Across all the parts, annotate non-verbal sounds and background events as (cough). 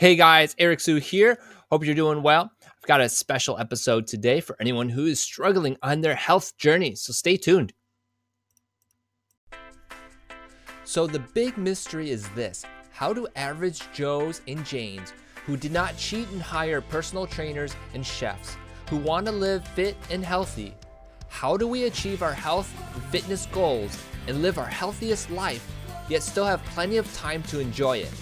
Hey guys, Eric Su here. Hope you're doing well. I've got a special episode today for anyone who is struggling on their health journey, so stay tuned. So, the big mystery is this how do average Joes and Janes who did not cheat and hire personal trainers and chefs, who want to live fit and healthy, how do we achieve our health and fitness goals and live our healthiest life, yet still have plenty of time to enjoy it?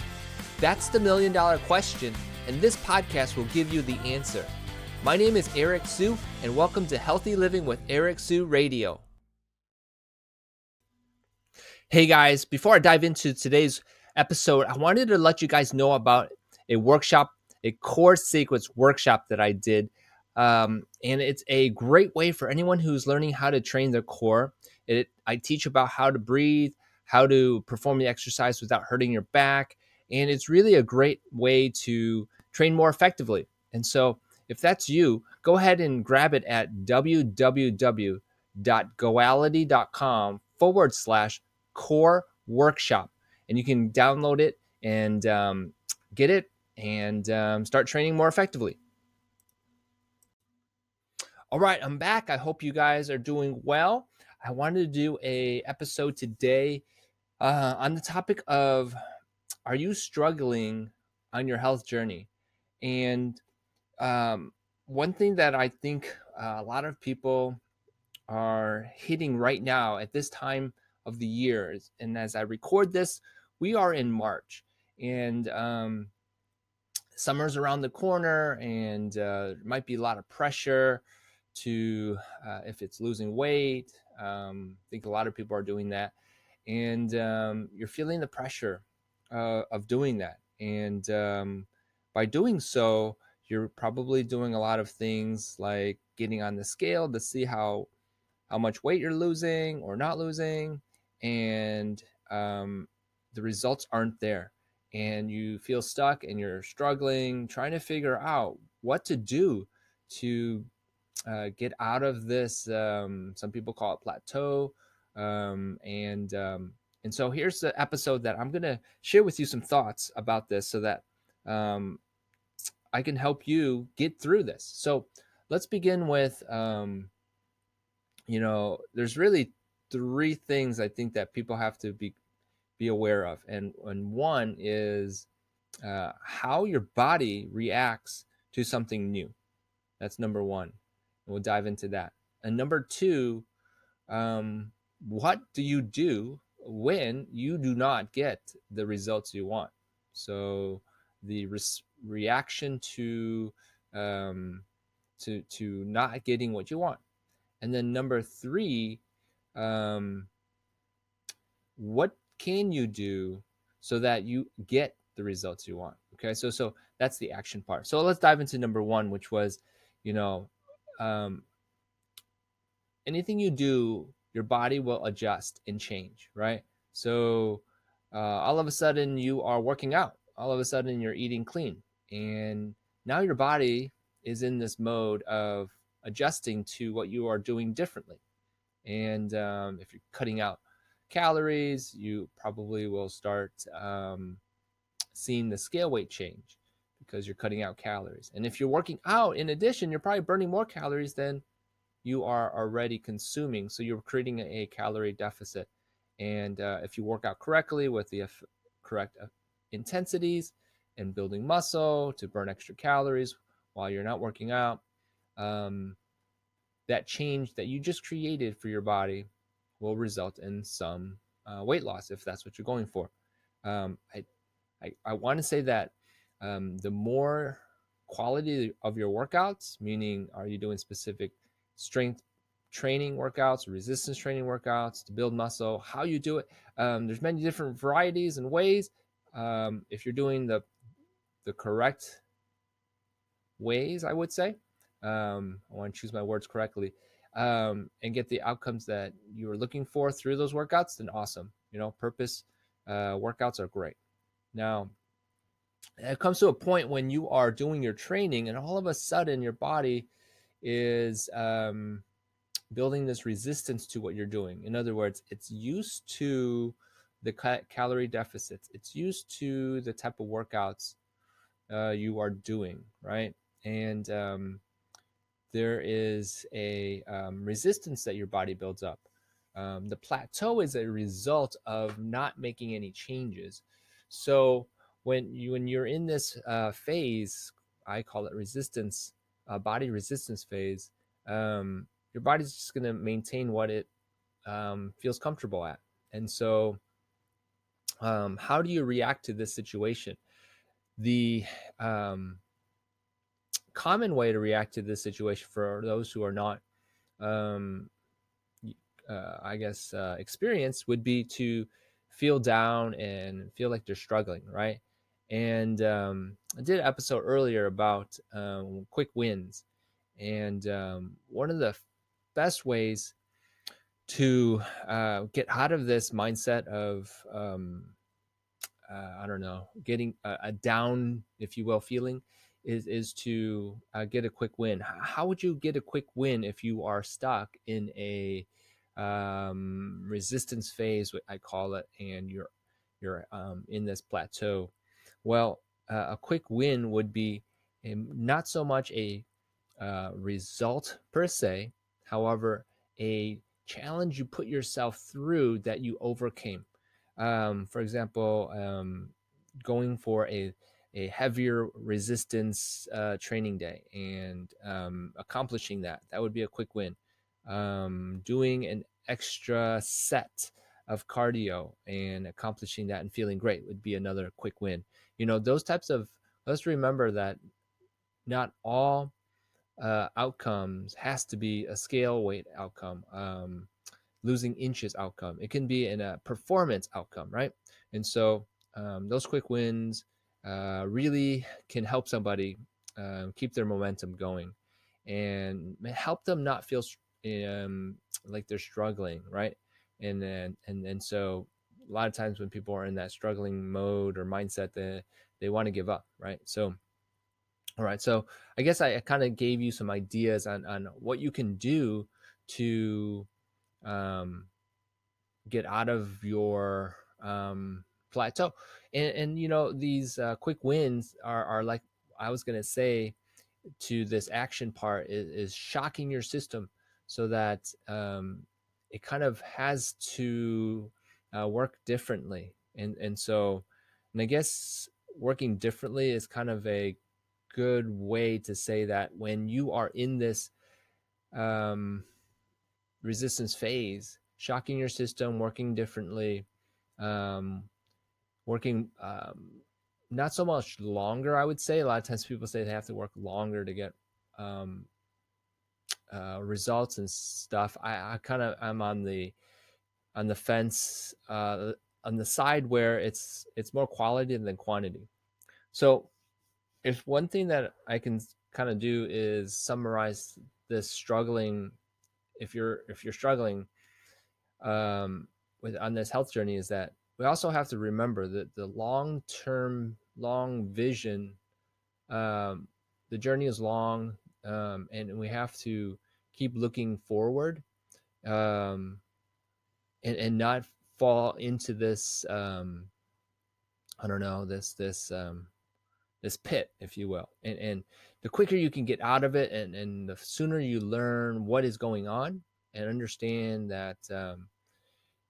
That's the million dollar question, and this podcast will give you the answer. My name is Eric Su, and welcome to Healthy Living with Eric Su Radio. Hey guys, before I dive into today's episode, I wanted to let you guys know about a workshop, a core sequence workshop that I did. Um, and it's a great way for anyone who's learning how to train their core. It, I teach about how to breathe, how to perform the exercise without hurting your back, and it's really a great way to train more effectively. And so, if that's you, go ahead and grab it at www.goality.com forward slash core workshop. And you can download it and um, get it and um, start training more effectively. All right, I'm back. I hope you guys are doing well. I wanted to do a episode today uh, on the topic of are you struggling on your health journey? And um, one thing that I think uh, a lot of people are hitting right now at this time of the year, and as I record this, we are in March, and um, summer's around the corner, and uh, might be a lot of pressure to uh, if it's losing weight. Um, I think a lot of people are doing that, and um, you're feeling the pressure uh, of doing that. And um, by doing so, you're probably doing a lot of things like getting on the scale to see how how much weight you're losing or not losing, and um, the results aren't there, and you feel stuck and you're struggling, trying to figure out what to do to uh, get out of this. Um, some people call it plateau, um, and um, and so here's the episode that I'm going to share with you some thoughts about this so that um, I can help you get through this. So let's begin with, um, you know, there's really three things I think that people have to be be aware of, and and one is uh, how your body reacts to something new. That's number one, and we'll dive into that. And number two, um, what do you do when you do not get the results you want. So the reaction to um, to to not getting what you want, and then number three, um, what can you do so that you get the results you want? Okay, so so that's the action part. So let's dive into number one, which was, you know, um, anything you do your body will adjust and change, right? So uh, all of a sudden you are working out, all of a sudden you're eating clean, and now your body is in this mode of adjusting to what you are doing differently. And um, if you're cutting out calories, you probably will start um, seeing the scale weight change because you're cutting out calories. And if you're working out, in addition, you're probably burning more calories than you are already consuming. So you're creating a calorie deficit. And uh, if you work out correctly with the correct uh, intensities and building muscle to burn extra calories while you're not working out, um, that change that you just created for your body will result in some uh, weight loss if that's what you're going for. Um, I, I, I want to say that um, the more quality of your workouts, meaning are you doing specific strength training workouts, resistance training workouts to build muscle, how you do it. Um, there's many different varieties and ways. Um, if you're doing the the correct ways, I would say, um, I want to choose my words correctly, um, and get the outcomes that you are looking for through those workouts, then awesome. You know, purpose uh, workouts are great. Now, it comes to a point when you are doing your training, and all of a sudden your body is um, building this resistance to what you're doing. In other words, it's used to the ca- calorie deficits, it's used to the type of workouts uh, you are doing, right? And um, there is a um, resistance that your body builds up. Um, the plateau is a result of not making any changes. So when you when you're in this uh, phase, I call it resistance, uh, body resistance phase. Um, your body's just going to maintain what it um, feels comfortable at, and so um, how do you react to this situation? The um, common way to react to this situation for those who are not, um, uh, I guess, uh, experienced would be to feel down and feel like they're struggling, right? And um, I did an episode earlier about um, quick wins. And um, one of the best ways to uh, get out of this mindset of, um, uh, I don't know, getting a, a, down, if you will, feeling is is to uh, get a quick win. How would you get a quick win if you are stuck in a um, resistance phase, I call it, and you're you're um, in this plateau? Well, uh, a quick win would be a, not so much a uh, result per se, however, a challenge you put yourself through that you overcame. Um, for example, um, going for a a heavier resistance uh, training day and um, accomplishing that. That would be a quick win. Um, doing an extra set of cardio and accomplishing that and feeling great would be another quick win. You know, those types of, let's remember that not all uh, outcomes has to be a scale weight outcome, um, losing inches outcome. It can be in a performance outcome, right? And so um, those quick wins, uh, really can help somebody uh, keep their momentum going and help them not feel um, like they're struggling, right? And then and and so a lot of times when people are in that struggling mode or mindset, they they want to give up, right? So, all right. So I guess I, I kind of gave you some ideas on on what you can do to um, get out of your um, plateau. And, and you know, these uh, quick wins are, are like I was going to say to this action part is, is shocking your system so that um, it kind of has to uh, work differently. And, and so, and I guess working differently is kind of a good way to say that when you are in this um, resistance phase, shocking your system, working differently, um, working um, not so much longer. I would say a lot of times people say they have to work longer to get um, uh, results and stuff. I, I kind of am on the on the fence uh, on the side where it's it's more quality than quantity. So if one thing that I can kind of do is summarize this struggling if you're if you're struggling um, with on this health journey is that we also have to remember that the long term, long vision, um, the journey is long, um, and we have to keep looking forward um, and, and not fall into this, um, I don't know, this, this, um, this pit, if you will. And, and the quicker you can get out of it and, and the sooner you learn what is going on and understand that, um,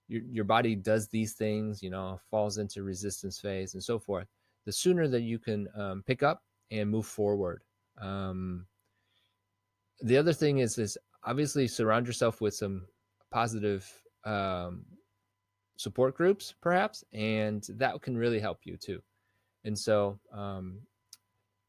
your, your body does these things, you know, falls into resistance phase and so forth, the sooner that you can um, pick up and move forward. Um, the other thing is, is obviously surround yourself with some positive um, support groups, perhaps, and that can really help you too. And so, um,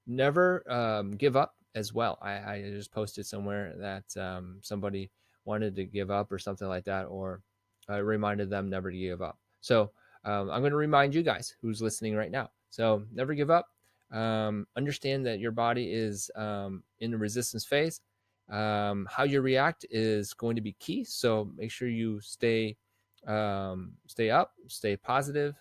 never um, give up as well. I, I, just posted somewhere that um, somebody wanted to give up or something like that, or uh, reminded them never to give up. So um, I'm going to remind you guys who's listening right now. So never give up. Um, understand that your body is in the resistance phase. Um, how you react is going to be key. So make sure you stay um, stay up, stay positive.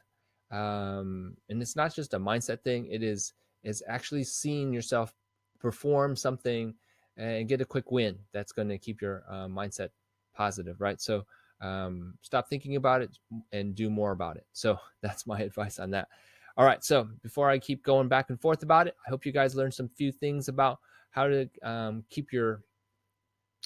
Um, and it's not just a mindset thing. It is is actually seeing yourself perform something and get a quick win. That's going to keep your uh, mindset positive, right? So um, stop thinking about it and do more about it. So (laughs) that's my advice on that. All right. So before I keep going back and forth about it, I hope you guys learned some few things about how to um, keep your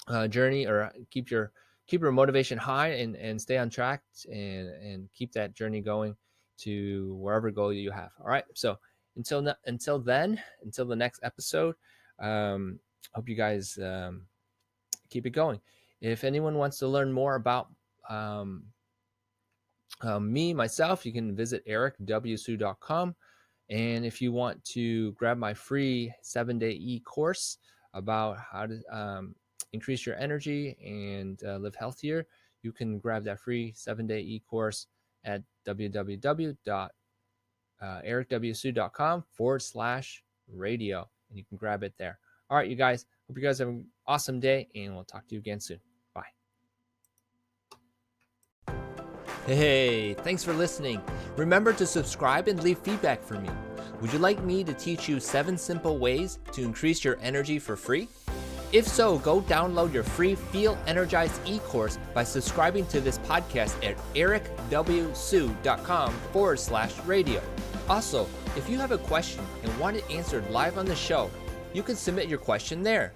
uh, journey or keep your keep your motivation high and and stay on track and and keep that journey going to wherever goal you have. All right. So until until then, until the next episode, um, hope you guys um, keep it going. If anyone wants to learn more about um, uh, me myself, you can visit ericwsu.com. And if you want to grab my free seven day e course about how to um, increase your energy and uh, live healthier, you can grab that free seven day e course at www.ericwsu.com forward slash radio. And you can grab it there. All right, you guys. Hope you guys have an awesome day, and we'll talk to you again soon. Bye. Hey, thanks for listening. Remember to subscribe and leave feedback for me. Would you like me to teach you seven simple ways to increase your energy for free? If so, go download your free Feel Energized e course by subscribing to this podcast at ericwsu.com forward slash radio. Also, if you have a question and want it answered live on the show, you can submit your question there.